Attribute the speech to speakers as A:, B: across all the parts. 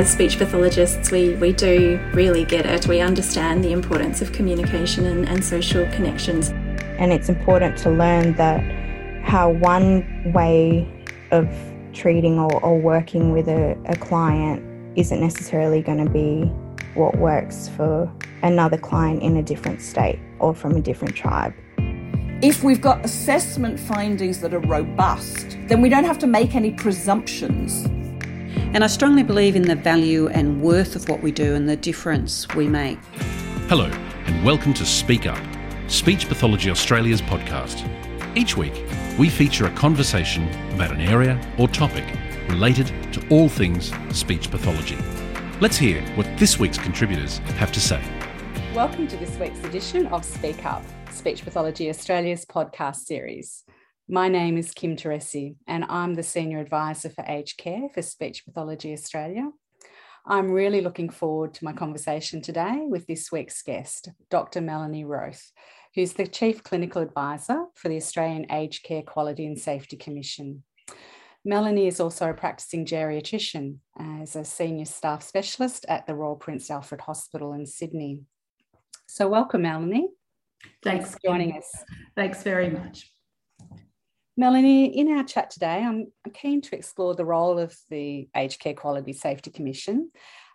A: as speech pathologists, we, we do really get it. We understand the importance of communication and, and social connections.
B: And it's important to learn that how one way of treating or, or working with a, a client isn't necessarily going to be what works for another client in a different state or from a different tribe.
C: If we've got assessment findings that are robust, then we don't have to make any presumptions.
D: And I strongly believe in the value and worth of what we do and the difference we make.
E: Hello, and welcome to Speak Up, Speech Pathology Australia's podcast. Each week, we feature a conversation about an area or topic related to all things speech pathology. Let's hear what this week's contributors have to say.
F: Welcome to this week's edition of Speak Up, Speech Pathology Australia's podcast series. My name is Kym Torresi, and I'm the Senior Advisor for Aged Care for Speech Pathology Australia. I'm really looking forward to my conversation today with this week's guest, Dr. Melanie Wroth, who's the Chief Clinical Advisor for the Australian Aged Care Quality and Safety Commission. Melanie is also a practicing geriatrician as a senior staff specialist at the Royal Prince Alfred Hospital in Sydney. So, welcome, Melanie.
G: Thanks,
F: Thanks for joining us.
G: Thanks very much.
F: Melanie, in our chat today, I'm keen to explore the role of the Aged Care Quality Safety Commission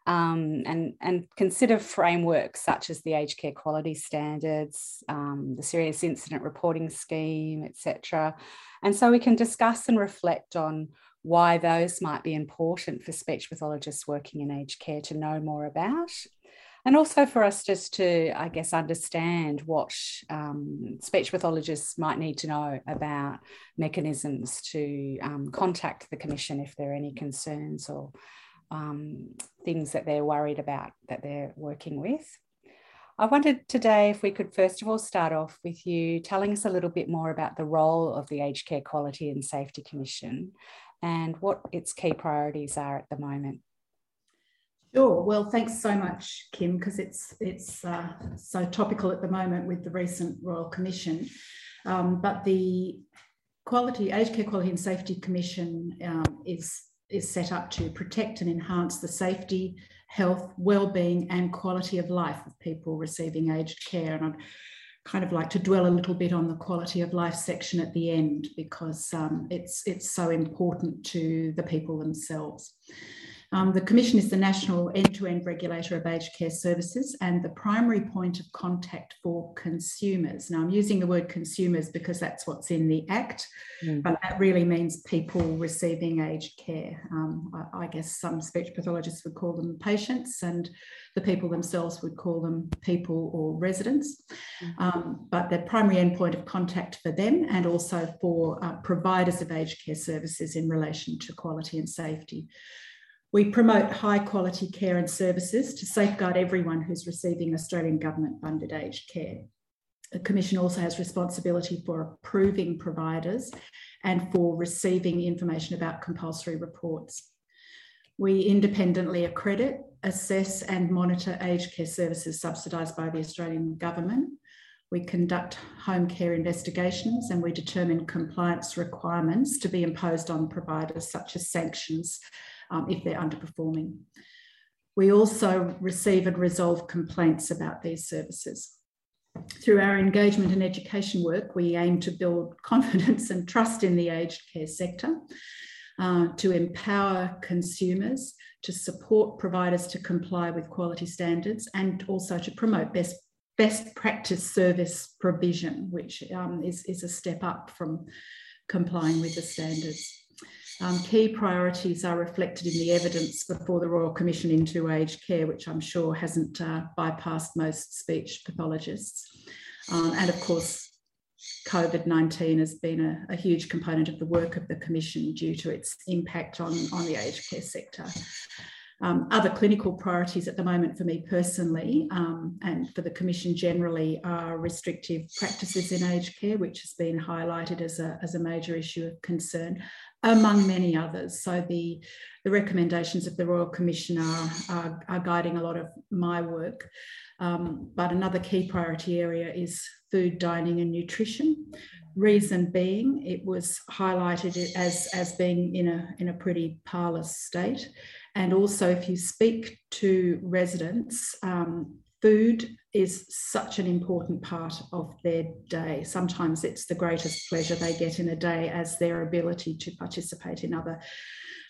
F: um, and, and consider frameworks such as the aged care quality standards, um, the serious incident reporting scheme, etc. And so we can discuss and reflect on why those might be important for speech pathologists working in aged care to know more about. And also for us just to, I guess, understand what um, speech pathologists might need to know about mechanisms to um, contact the Commission if there are any concerns or um, things that they're worried about that they're working with. I wondered today if we could first of all start off with you telling us a little bit more about the role of the Aged Care Quality and Safety Commission and what its key priorities are at the moment.
G: Sure. Well, thanks so much, Kym, because it's it's uh, so topical at the moment with the recent Royal Commission. Um, but the Quality Aged Care Quality and Safety Commission um, is is set up to protect and enhance the safety, health, well-being, and quality of life of people receiving aged care. And I'd kind of like to dwell a little bit on the quality of life section at the end because um, it's it's so important to the people themselves. Um, the Commission is the national end to end regulator of aged care services and the primary point of contact for consumers. Now, I'm using the word consumers because that's what's in the Act, mm. but that really means people receiving aged care. Um, I, I, guess some speech pathologists would call them patients, and the people themselves would call them people or residents. Mm. Um, but the primary end point of contact for them and also for uh, providers of aged care services in relation to quality and safety. We promote high quality care and services to safeguard everyone who's receiving Australian government funded aged care. The Commission also has responsibility for approving providers and for receiving information about compulsory reports. We independently accredit, assess, and monitor aged care services subsidised by the Australian Government. We conduct home care investigations and we determine compliance requirements to be imposed on providers, such as sanctions um, if they're underperforming. We also receive and resolve complaints about these services. Through our engagement and education work, we aim to build confidence and trust in the aged care sector, uh, to empower consumers, to support providers to comply with quality standards, and also to promote best, best practice service provision, which um, is, is a step up from complying with the standards. Um, key priorities are reflected in the evidence before the Royal Commission into Aged Care, which I'm sure hasn't uh, bypassed most speech pathologists. Um, and of course, COVID 19 has been a, a, huge component of the work of the Commission due to its impact on, on the aged care sector. Um, other clinical priorities at the moment for me personally um, and for the Commission generally are restrictive practices in aged care, which has been highlighted as a, as a major issue of concern, among many others. So the, the recommendations of the Royal Commission are, are, are guiding a lot of my work. Um, but another key priority area is food, dining, and nutrition. reason being, it was highlighted as, as being in a, in a pretty parlous state. And also, if you speak to residents, um, food is such an important part of their day. Sometimes it's the greatest pleasure they get in a day as their ability to participate in other,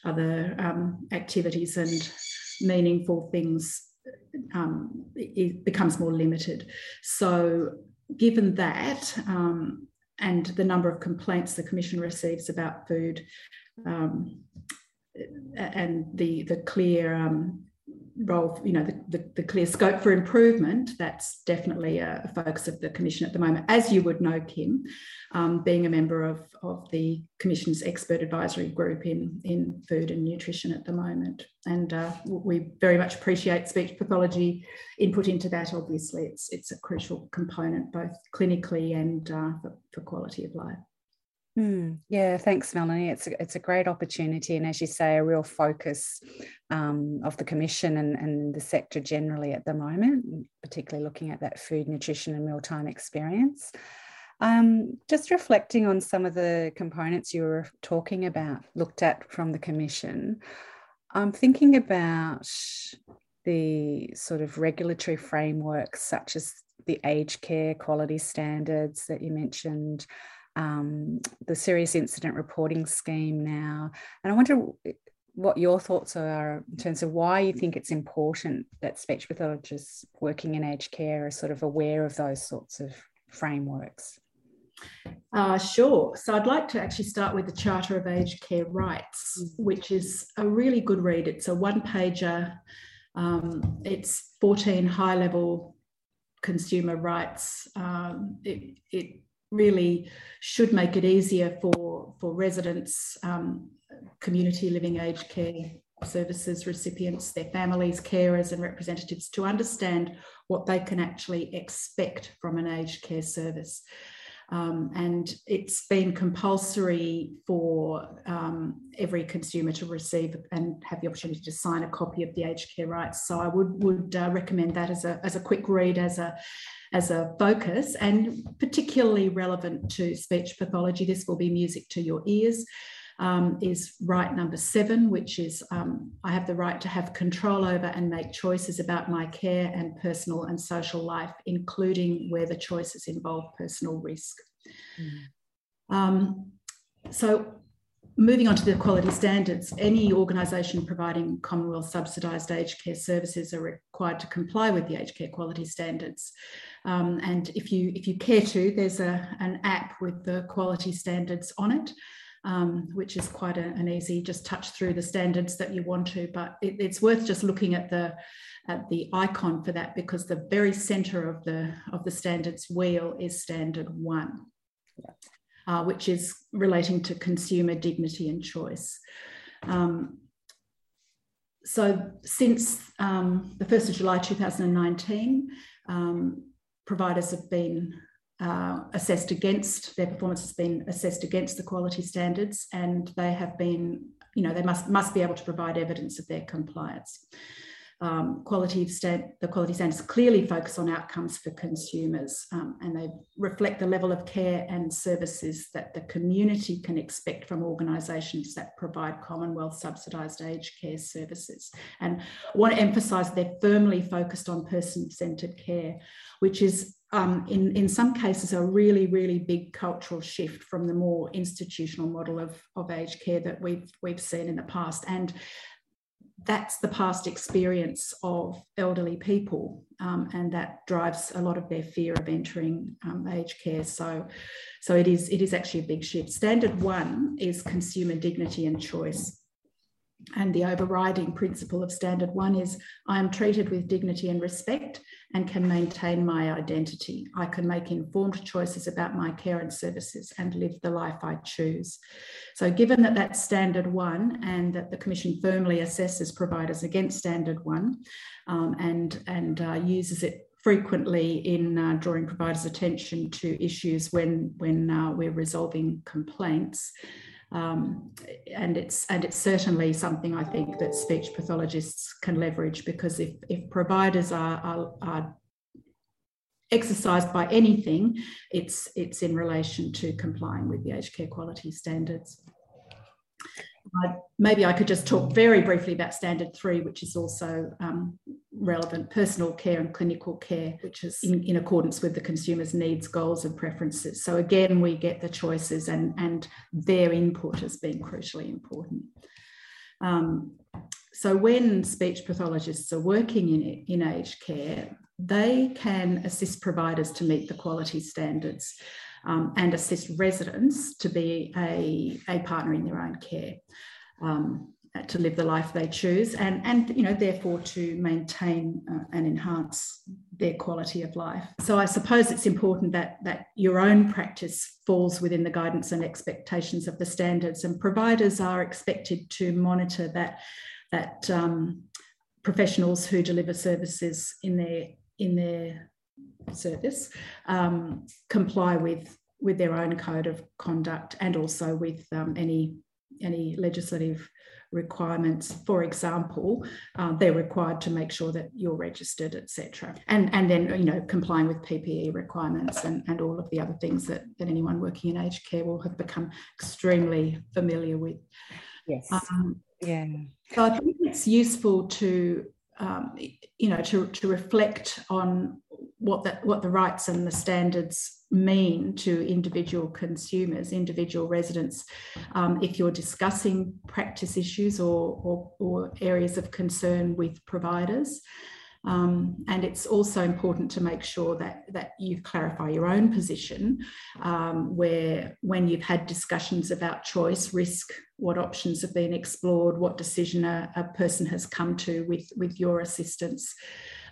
G: other um, activities and meaningful things um, it becomes more limited. So, given that, um, and the number of complaints the Commission receives about food um, and the, the clear um, role, you know, the, the, the, clear scope for improvement, that's definitely a, focus of the Commission at the moment. As you would know, Kym, um, being a member of, of the Commission's expert advisory group in, in food and nutrition at the moment. And uh, we very much appreciate speech pathology input into that. Obviously, it's, it's a crucial component both clinically and uh, for, for quality of life.
F: Mm, yeah, thanks, Melanie. It's a, it's a great opportunity, and as you say, a real focus um, of the Commission and, and the sector generally at the moment, particularly looking at that food, nutrition, and mealtime experience. Um, just reflecting on some of the components you were talking about, looked at from the Commission, I'm thinking about the sort of regulatory frameworks such as the aged care quality standards that you mentioned um, the serious incident reporting scheme now. And I wonder what your thoughts are in terms of why you think it's important that speech pathologists working in aged care are sort of aware of those sorts of frameworks.
G: Uh, sure. So I'd like to actually start with the Charter of Aged Care Rights, mm. which is a really good read. It's a one pager, um, it's 14 high level consumer rights. Um, it, it really should make it easier for, for residents, um, community living aged care services recipients, their families, carers, and representatives to understand what they can actually expect from an aged care service. Um, and it's been compulsory for um, every consumer to receive and have the opportunity to sign a copy of the aged care rights. So I would would uh, recommend that as a as a quick read as a as a focus and particularly relevant to speech pathology. This will be music to your ears. Um, is right number seven, which is um, I have the right to have control over and make choices about my care and personal and social life, including where the choices involve personal risk. Mm. Um, so, moving on to the quality standards, any organisation providing Commonwealth subsidised aged care services are required to comply with the aged care quality standards. Um, and if you if you care to, there's a, an app with the quality standards on it um, which is quite a, an easy just touch through the standards that you want to. But it, it's worth just looking at the at the icon for that because the very centre of the of the standards wheel is standard one, uh, which is relating to consumer dignity and choice. Um, so since um, the 1st of July 2019, um, providers have been uh, assessed against their performance has been assessed against the quality standards, and they have been, you know, they must must be able to provide evidence of their compliance. Um, quality stand, the quality standards clearly focus on outcomes for consumers, um, and they reflect the level of care and services that the community can expect from organisations that provide Commonwealth subsidised aged care services. And I want to emphasise they're firmly focused on person-centred care, which is um, in, in some cases, a really, really big cultural shift from the more institutional model of, of aged care that we've, we've seen in the past. And that's the past experience of elderly people, um, and that drives a lot of their fear of entering um, aged care. So, so it is it is actually a big shift. Standard one is consumer dignity and choice. And the overriding principle of Standard One is I am treated with dignity and respect and can maintain my identity. I can make informed choices about my care and services and live the life I choose. So, given that that's Standard One and that the Commission firmly assesses providers against Standard One um, and, and uh, uses it frequently in uh, drawing providers' attention to issues when, when uh, we're resolving complaints. Um, and it's and it's certainly something I think that speech pathologists can leverage because if, if providers are, are, are exercised by anything, it's it's in relation to complying with the aged care quality standards. I, maybe I could just talk very briefly about standard three, which is also um, relevant personal care and clinical care, which is in, in, accordance with the consumer's needs, goals, and preferences. So again, we get the choices and, and their input as being crucially important. Um, so when speech pathologists are working in, in aged care, they can assist providers to meet the quality standards um, and assist residents to be a, a partner in their own care. Um, to live the life they choose and and you know therefore to maintain uh, and enhance their quality of life so i suppose it's important that that your own practice falls within the guidance and expectations of the standards and providers are expected to monitor that that um, professionals who deliver services in their in their service um, comply with with their own code of conduct and also with um, any any legislative requirements. For example, uh, they're required to make sure that you're registered, etc. And and then you know complying with PPE requirements and, and all of the other things that, that anyone working in aged care will have become extremely familiar with.
F: Yes. Um, yeah.
G: So I think it's useful to um, you know to, to reflect on what that what the rights and the standards mean to individual consumers, individual residents, um, if you're discussing practice issues or, or, or, areas of concern with providers. Um, and it's also important to make sure that, that you clarify your own position, um, where when you've had discussions about choice, risk, what options have been explored, what decision a, a person has come to with, with your assistance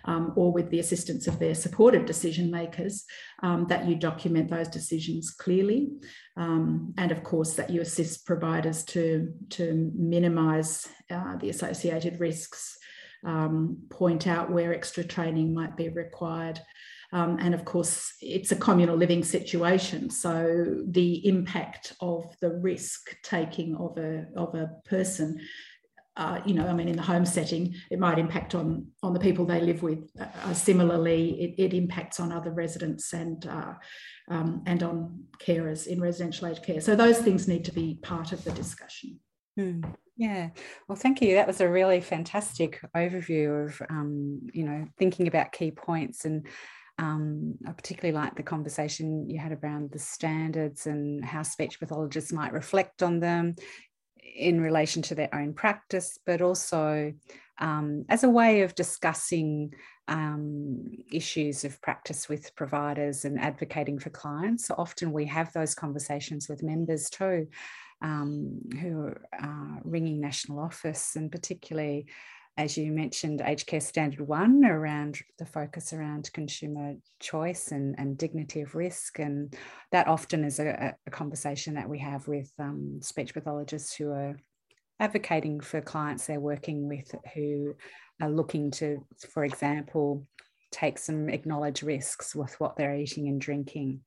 G: um, or with the assistance of their supportive decision makers, um, that you document those decisions clearly. Um, and of course, that you assist providers to, to minimise uh, the associated risks, um, point out where extra training might be required. Um, and of course, it's a communal living situation. So the impact of the risk taking of a, of a person uh, you know, I mean, in the home setting, it might impact on on the people they live with. Uh, uh, similarly, it, it, impacts on other residents and uh, um, and on carers in residential aged care. So those things need to be part of the discussion.
F: Hmm. Yeah, well, thank you. That was a really fantastic overview of um, you know thinking about key points and. Um, I particularly like the conversation you had around the standards and how speech pathologists might reflect on them in relation to their own practice, but also um, as a way of discussing um, issues of practice with providers and advocating for clients. So often we have those conversations with members too, um, who are ringing national office and particularly as you mentioned, Aged Care Standard One around the focus around consumer choice and, and dignity of risk. And that often is a, a conversation that we have with um, speech pathologists who are advocating for clients they're working with who are looking to, for example, take some acknowledged risks with what they're eating and drinking.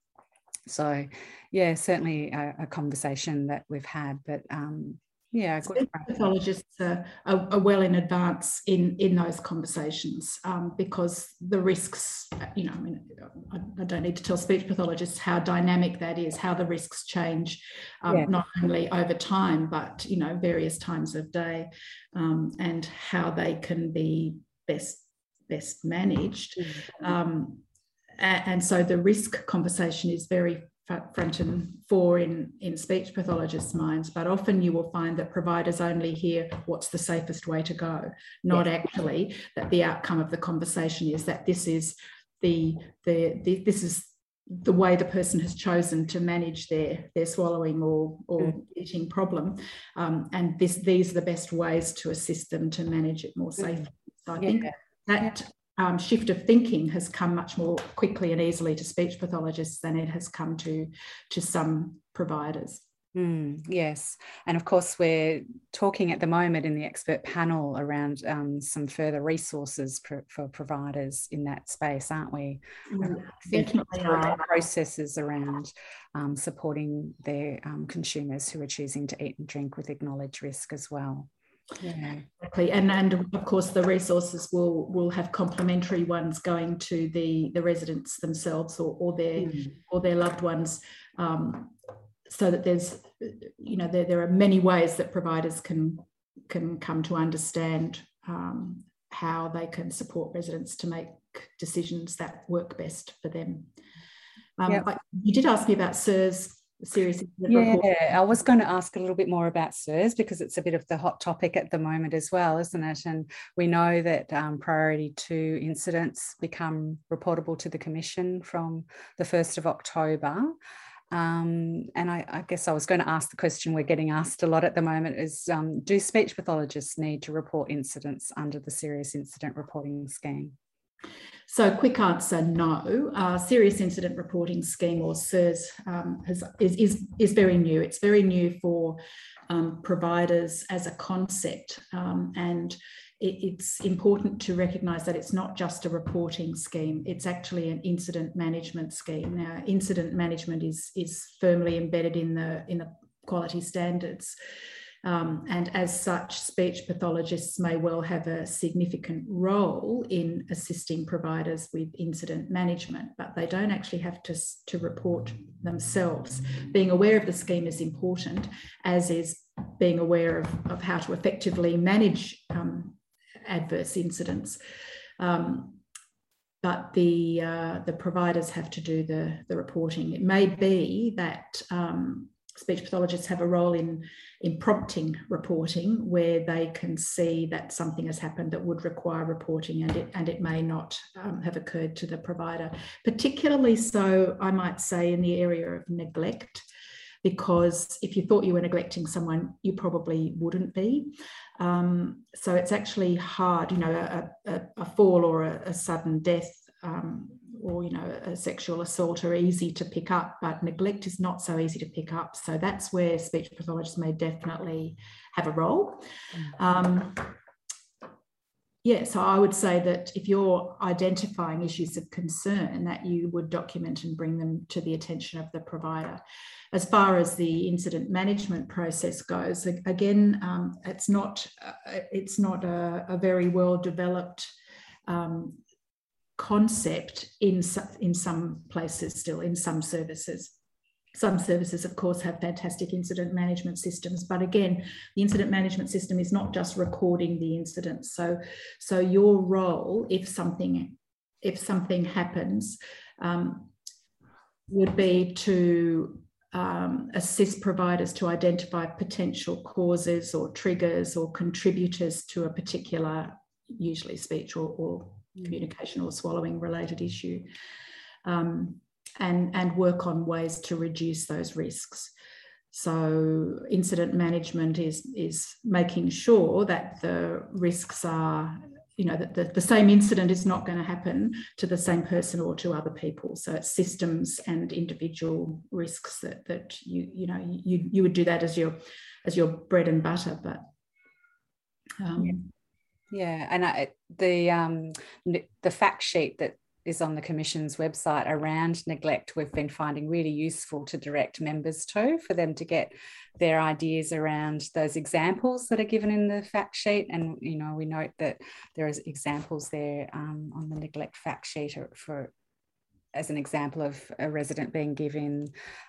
F: So, yeah, certainly a, a conversation that we've had, but um, yeah,
G: good. pathologists are, are, are, well in advance in in those conversations um, because the risks, you know, I mean, I, I, don't need to tell speech pathologists how dynamic that is, how the risks change, um, yeah. not only over time but you know various times of day, um, and how they can be best best managed. Mm-hmm. And so the risk conversation is very front and fore in, in speech pathologists' minds, but often you will find that providers only hear what's the safest way to go, not yeah. actually that the outcome of the conversation is that this is the, the, the this is the way the person has chosen to manage their their swallowing or or mm. eating problem, um, and this these are the best ways to assist them to manage it more mm. safely. So I yeah. think that um, shift of thinking has come much more quickly and easily to speech pathologists than it has come to, to some providers.
F: Mm, yes. And of course, we're talking at the moment in the expert panel around um, some further resources for, for, providers in that space, aren't we?
G: Mm, definitely
F: processes around um, supporting their um, consumers who are choosing to eat and drink with acknowledged risk as well. Yeah.
G: Exactly. And and of course the resources will will have complementary ones going to the the residents themselves or, or their mm. or their loved ones. Um, so that there's you know there, there are many ways that providers can can come to understand um, how they can support residents to make decisions that work best for them. Um, yep. you did ask me about SIRS series.
F: Yeah, report. I was going to ask a little bit more about SIRS because it's a bit of the hot topic at the moment as well, isn't it? And we know that um, priority two incidents become reportable to the Commission from the 1st of October. Um, and I, I, guess I was going to ask the question we're getting asked a lot at the moment is um, do speech pathologists need to report incidents under the serious incident reporting scheme?
G: So, quick answer no. Uh, serious incident reporting scheme or SIRS um, has, is, is, is very new. It's very new for um, providers as a concept. Um, and it, it's important to recognise that it's not just a reporting scheme, it's actually an incident management scheme. Now, incident management is, is firmly embedded in the, in the quality standards. Um, and as such, speech pathologists may well have a significant role in assisting providers with incident management, but they don't actually have to, to report themselves. Being aware of the scheme is important, as is being aware of, of how to effectively manage um, adverse incidents. Um, but the uh, the providers have to do the the reporting. It may be that um, speech pathologists have a role in, in prompting reporting where they can see that something has happened that would require reporting and it, and it may not um, have occurred to the provider. Particularly so, I might say, in the area of neglect, because if you thought you were neglecting someone, you probably wouldn't be. Um, so it's actually hard, you know, a, a, a fall or a, a sudden death um, or you know a sexual assault are easy to pick up but neglect is not so easy to pick up. So that's where speech pathologists may definitely have a role. Mm. um, yeah so i would say that if you're identifying issues of concern that you would document and bring them to the attention of the provider. As far as the incident management process goes again um, it's not uh, it's not a, a very well developed um, concept in, in some places still, in some services. Some services, of course, have fantastic incident management systems, but again, the incident management system is not just recording the incidents. So, so your role, if something, if something happens, um, would be to um, assist providers to identify potential causes or triggers or contributors to a particular, usually speech or, or communication or swallowing related issue, um, and, and work on ways to reduce those risks. So, incident management is, is making sure that the risks are, you know, that the, the same incident is not going to happen to the same person or to other people. So, it's systems and individual risks that, that you, you know, you, you would do that as your, as your bread and butter. But um,
F: yeah. And I, the um, the fact sheet that is on the Commission's website around neglect, we've been finding really useful to direct members to for them to get their ideas around those examples that are given in the fact sheet. And you know, we note that there is examples there um, on the neglect fact sheet for as an example of a resident being given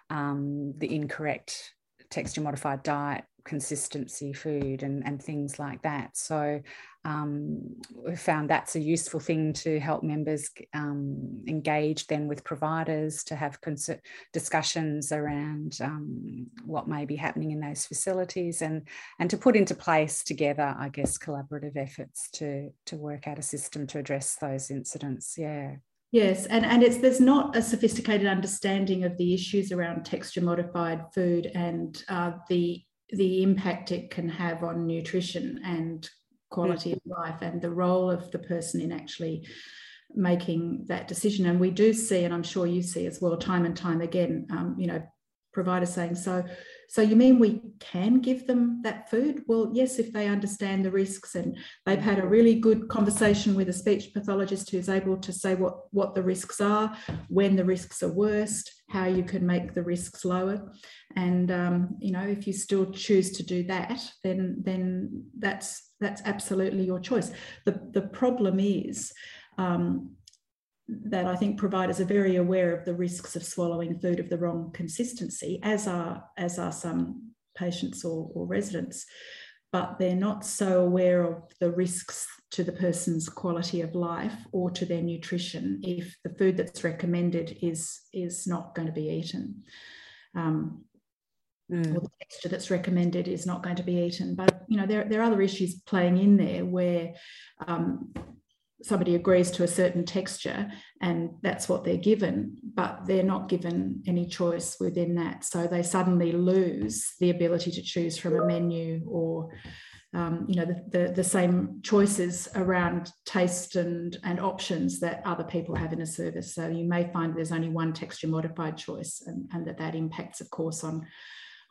F: um, the incorrect texture modified diet consistency food and, and things like that. So um, we found that's a useful thing to help members um, engage then with providers to have cons- discussions around um, what may be happening in those facilities and, and to put into place together, I guess, collaborative efforts to, to work out a system to address those incidents. Yeah.
G: Yes, and, and it's there's not a sophisticated understanding of the issues around texture modified food and uh, the the impact it can have on nutrition and quality of life and the role of the person in actually making that decision. And we do see, and I'm sure you see as well, time and time again, um, you know, providers saying, so so you mean we can give them that food? Well, yes, if they understand the risks and they've had a really good conversation with a speech pathologist who's able to say what, what the risks are, when the risks are worst, how you can make the risks lower. And um, you know, if you still choose to do that, then then that's that's absolutely your choice. The the problem is um, that I think providers are very aware of the risks of swallowing food of the wrong consistency, as are as are some patients or, or residents, but they're not so aware of the risks to the person's quality of life or to their nutrition if the food that's recommended is is not going to be eaten. Um, mm. Or the texture that's recommended is not going to be eaten. But you know, there, there are other issues playing in there where um, somebody agrees to a certain texture and that's what they're given, but they're not given any choice within that. So they suddenly lose the ability to choose from a menu or um, you know the, the, the, same choices around taste and, and options that other people have in a service. So you may find there's only one texture modified choice and, and that that impacts, of course, on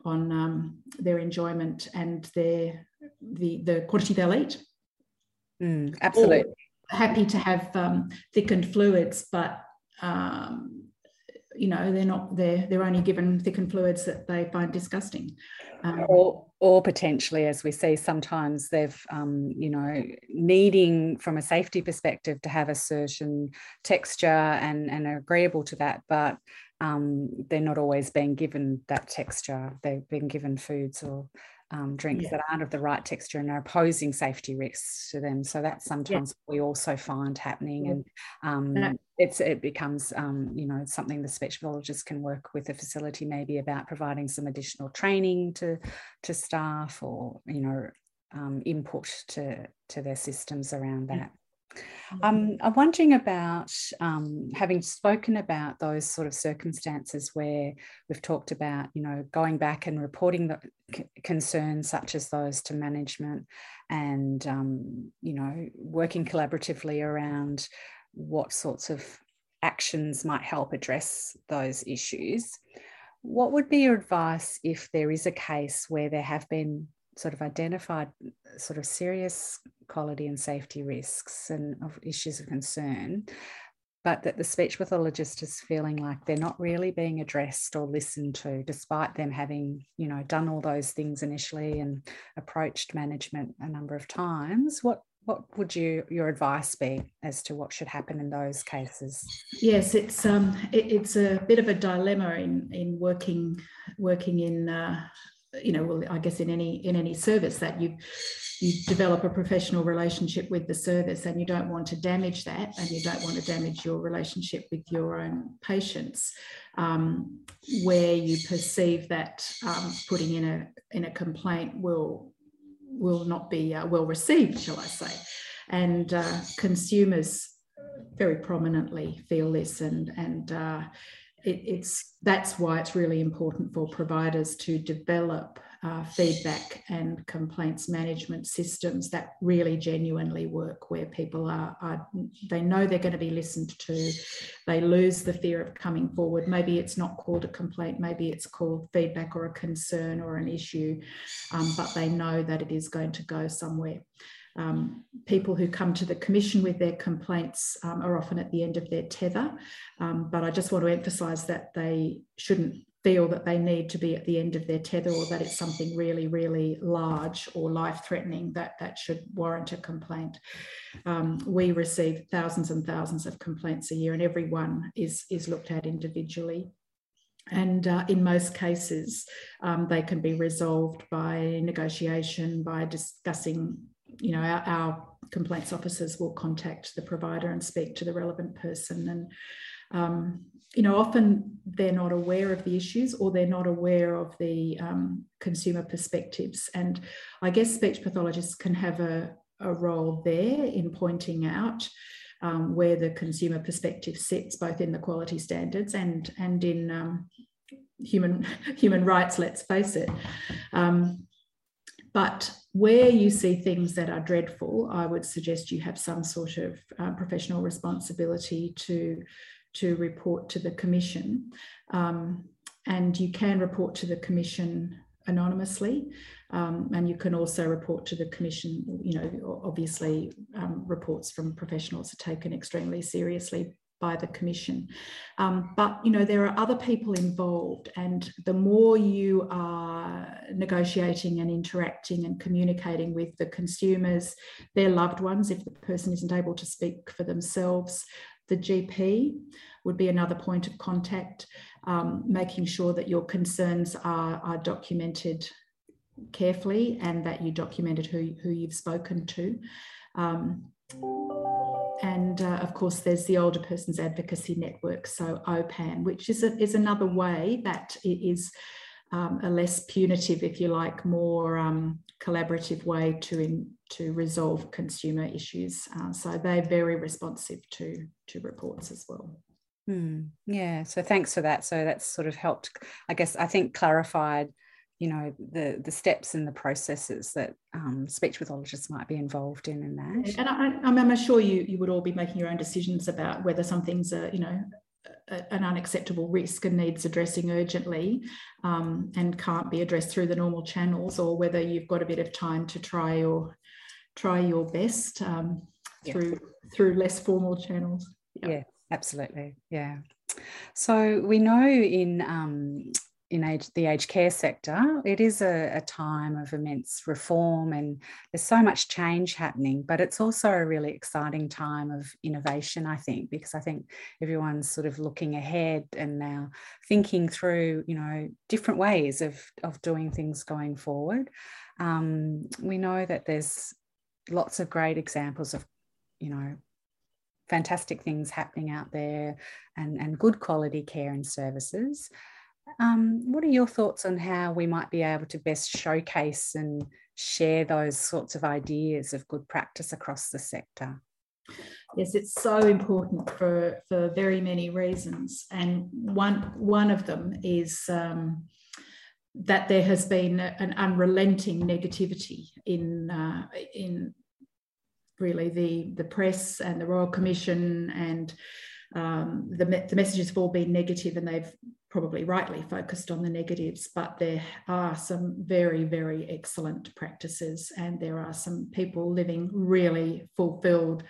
G: on um, their enjoyment and their the the quantity they'll eat.
F: Mm, absolutely. Or,
G: happy to have um, thickened fluids, but um, you know they're not they're they're only given thickened fluids that they find disgusting.
F: Um, or, or potentially, as we see, sometimes they've um, you know needing from a safety perspective to have a certain texture and and agreeable to that, but um, they're not always being given that texture. They've been given foods or um, drinks yeah. that aren't of the right texture and are posing safety risks to them. So that's sometimes yeah. we also find happening, yeah. and um, it's it becomes um, you know something the speech pathologist can work with the facility maybe about providing some additional training to to staff or you know um, input to to their systems around that. Um, I'm wondering about um, having spoken about those sort of circumstances where we've talked about, you know, going back and reporting the c- concerns such as those to management and, um, you know, working collaboratively around what sorts of actions might help address those issues. What would be your advice if there is a case where there have been sort of identified sort of serious quality and safety risks and of issues of concern, but that the speech pathologist is feeling like they're not really being addressed or listened to, despite them having, you know, done all those things initially and approached management a number of times. What what would you your advice be as to what should happen in those cases?
G: Yes, it's um it, it's a bit of a dilemma in in working working in uh, you know well i guess in any in any service that you you develop a professional relationship with the service and you don't want to damage that and you don't want to damage your relationship with your own patients um, where you perceive that um, putting in a in a complaint will will not be uh, well received shall i say. And uh, consumers very prominently feel this and and uh, it, it's that's why it's really important for providers to develop uh, feedback and complaints management systems that really genuinely work where people are, are, they know they're going to be listened to. They lose the fear of coming forward. Maybe it's not called a complaint maybe it's called feedback or a concern or an issue um, but they know that it is going to go somewhere um, people who come to the Commission with their complaints um, are often at the end of their tether. Um, but I just want to emphasise that they shouldn't feel that they need to be at the end of their tether or that it's something really, really large or life threatening that, that should warrant a complaint. Um, we receive thousands and thousands of complaints a year, and every one is, is looked at individually. And uh, in most cases, um, they can be resolved by negotiation, by discussing you know, our, our, complaints officers will contact the provider and speak to the relevant person. And, um, you know, often they're not aware of the issues or they're not aware of the um, consumer perspectives. And I guess speech pathologists can have a, a role there in pointing out um, where the consumer perspective sits, both in the quality standards and, and in um, human, human rights, let's face it. Um, but where you see things that are dreadful, I would suggest you have some sort of uh, professional responsibility to, to report to the Commission. Um, and you can report to the Commission anonymously. Um, and you can also report to the Commission. You know, obviously, um, reports from professionals are taken extremely seriously by the commission. Um, but you know there are other people involved, and the more you are negotiating and interacting and communicating with the consumers, their loved ones, if the person isn't able to speak for themselves, the GP would be another point of contact, um, making sure that your concerns are, are documented carefully and that you documented who, who you've spoken to. Um, and uh, of course, there's the Older Persons Advocacy Network, so OPAN, which is, a, is another way that it is um, a less punitive, if you like, more um, collaborative way to in, to resolve consumer issues. Uh, so they're very responsive to to reports as well.
F: Hmm. yeah, so thanks for that. So that's sort of helped, I guess, I think clarified you know the the steps and the processes that um, speech pathologists might be involved in in that.
G: And I, am sure you you would all be making your own decisions about whether something's a you know a, an unacceptable risk and needs addressing urgently um, and can't be addressed through the normal channels, or whether you've got a bit of time to try your try your best um, yeah. through through less formal channels.
F: Yeah. yeah, absolutely. Yeah. So we know in um, in age, the aged care sector, it is a, a, time of immense reform and there's so much change happening, but it's also a really exciting time of innovation, I think, because I think everyone's sort of looking ahead and now thinking through, you know, different ways of, of doing things going forward. Um, we know that there's lots of great examples of, you know, fantastic things happening out there and, and good quality care and services. Um, what are your thoughts on how we might be able to best showcase and share those sorts of ideas of good practice across the sector?
G: Yes, it's so important for, for very many reasons. And one, one of them is um, that there has been an unrelenting negativity in, uh, in really the, the press and the Royal Commission and um, the, the messages have all been negative and they've probably rightly focused on the negatives, but there are some very, very excellent practices, and there are some people living really fulfilled,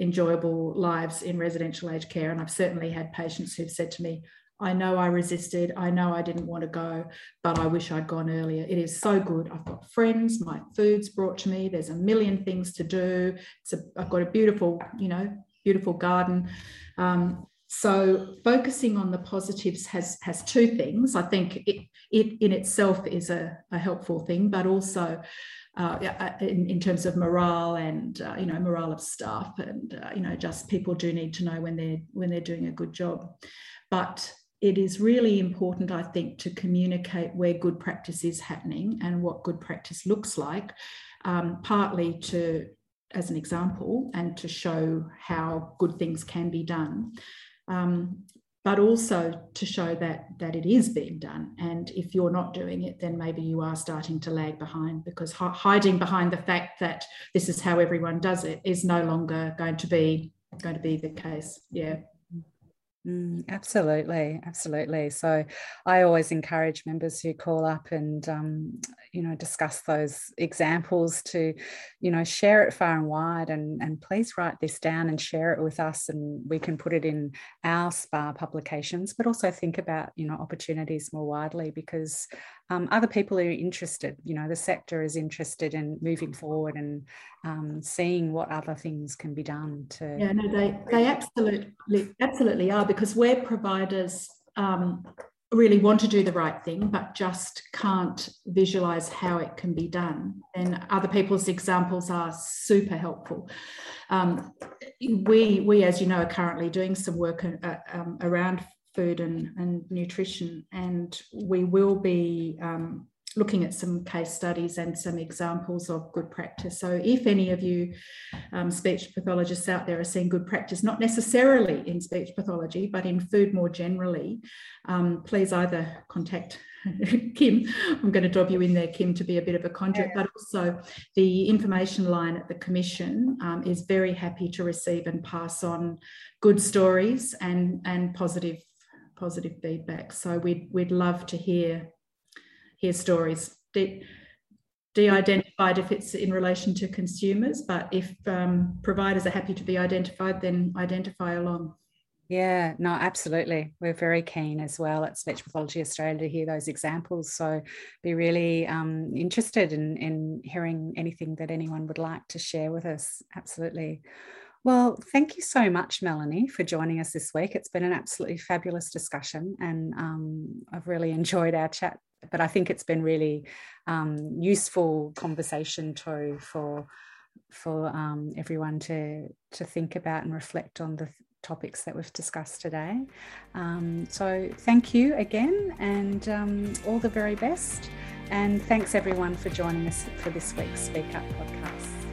G: enjoyable lives in residential aged care. And I've certainly had patients who've said to me, I know I resisted. I know I didn't want to go, but I wish I'd gone earlier. It is so good. I've got friends, my food's brought to me. There's a million things to do. I've got a beautiful, you know, beautiful garden. Um, so focusing on the positives has has two things. I think it, it in itself is a, a helpful thing, but also uh, uh, in, in, terms of morale and uh, you know morale of staff and uh, you know just people do need to know when they're when they're doing a good job. But it is really important, I think, to communicate where good practice is happening and what good practice looks like, um, partly to as an example and to show how good things can be done um, but also to show that that it is being done. And if you're not doing it, then maybe you are starting to lag behind because hiding behind the fact that this is how everyone does it is no longer going to be going to be the case. Yeah.
F: Mm, absolutely, absolutely. So, I always encourage members who call up and um, you know discuss those examples to, you know, share it far and wide, and and please write this down and share it with us, and we can put it in our SPA publications. But also think about you know opportunities more widely because um, other people are interested. You know, the sector is interested in moving forward and um, seeing what other things can be done to.
G: Yeah, no, they they absolutely absolutely are because where providers um, really want to do the right thing but just can't visualize how it can be done then other people's examples are super helpful um, we we as you know are currently doing some work uh, um, around food and, and nutrition. And we will be um, looking at some case studies and some examples of good practice. So, if any of you um, speech pathologists out there are seeing good practice, not necessarily in speech pathology, but in food more generally, um, please either contact Kym. I'm going to drop you in there, Kym, to be a bit of a conduit, but also the information line at the Commission um, is very happy to receive and pass on good stories and, and positive positive feedback. So we'd we'd love to hear hear stories de- de-identified if it's in relation to consumers, but if um, providers are happy to be identified, then identify along.
F: Yeah, no, absolutely. We're very keen as well at Speech Pathology Australia to hear those examples. So be really um, interested in, in hearing anything that anyone would like to share with us. Absolutely. Well, thank you so much, Melanie, for joining us this week. It's been an absolutely fabulous discussion, and um, I've really enjoyed our chat. But I think it's been really um, useful conversation too for for um, everyone to to think about and reflect on the topics that we've discussed today. Um, so thank you again, and um, all the very best. And thanks everyone for joining us for this week's Speak Up podcast.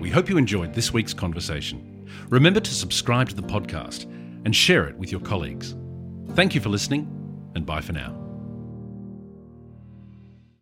E: We hope you enjoyed this week's conversation. Remember to subscribe to the podcast and share it with your colleagues. Thank you for listening, and bye for now.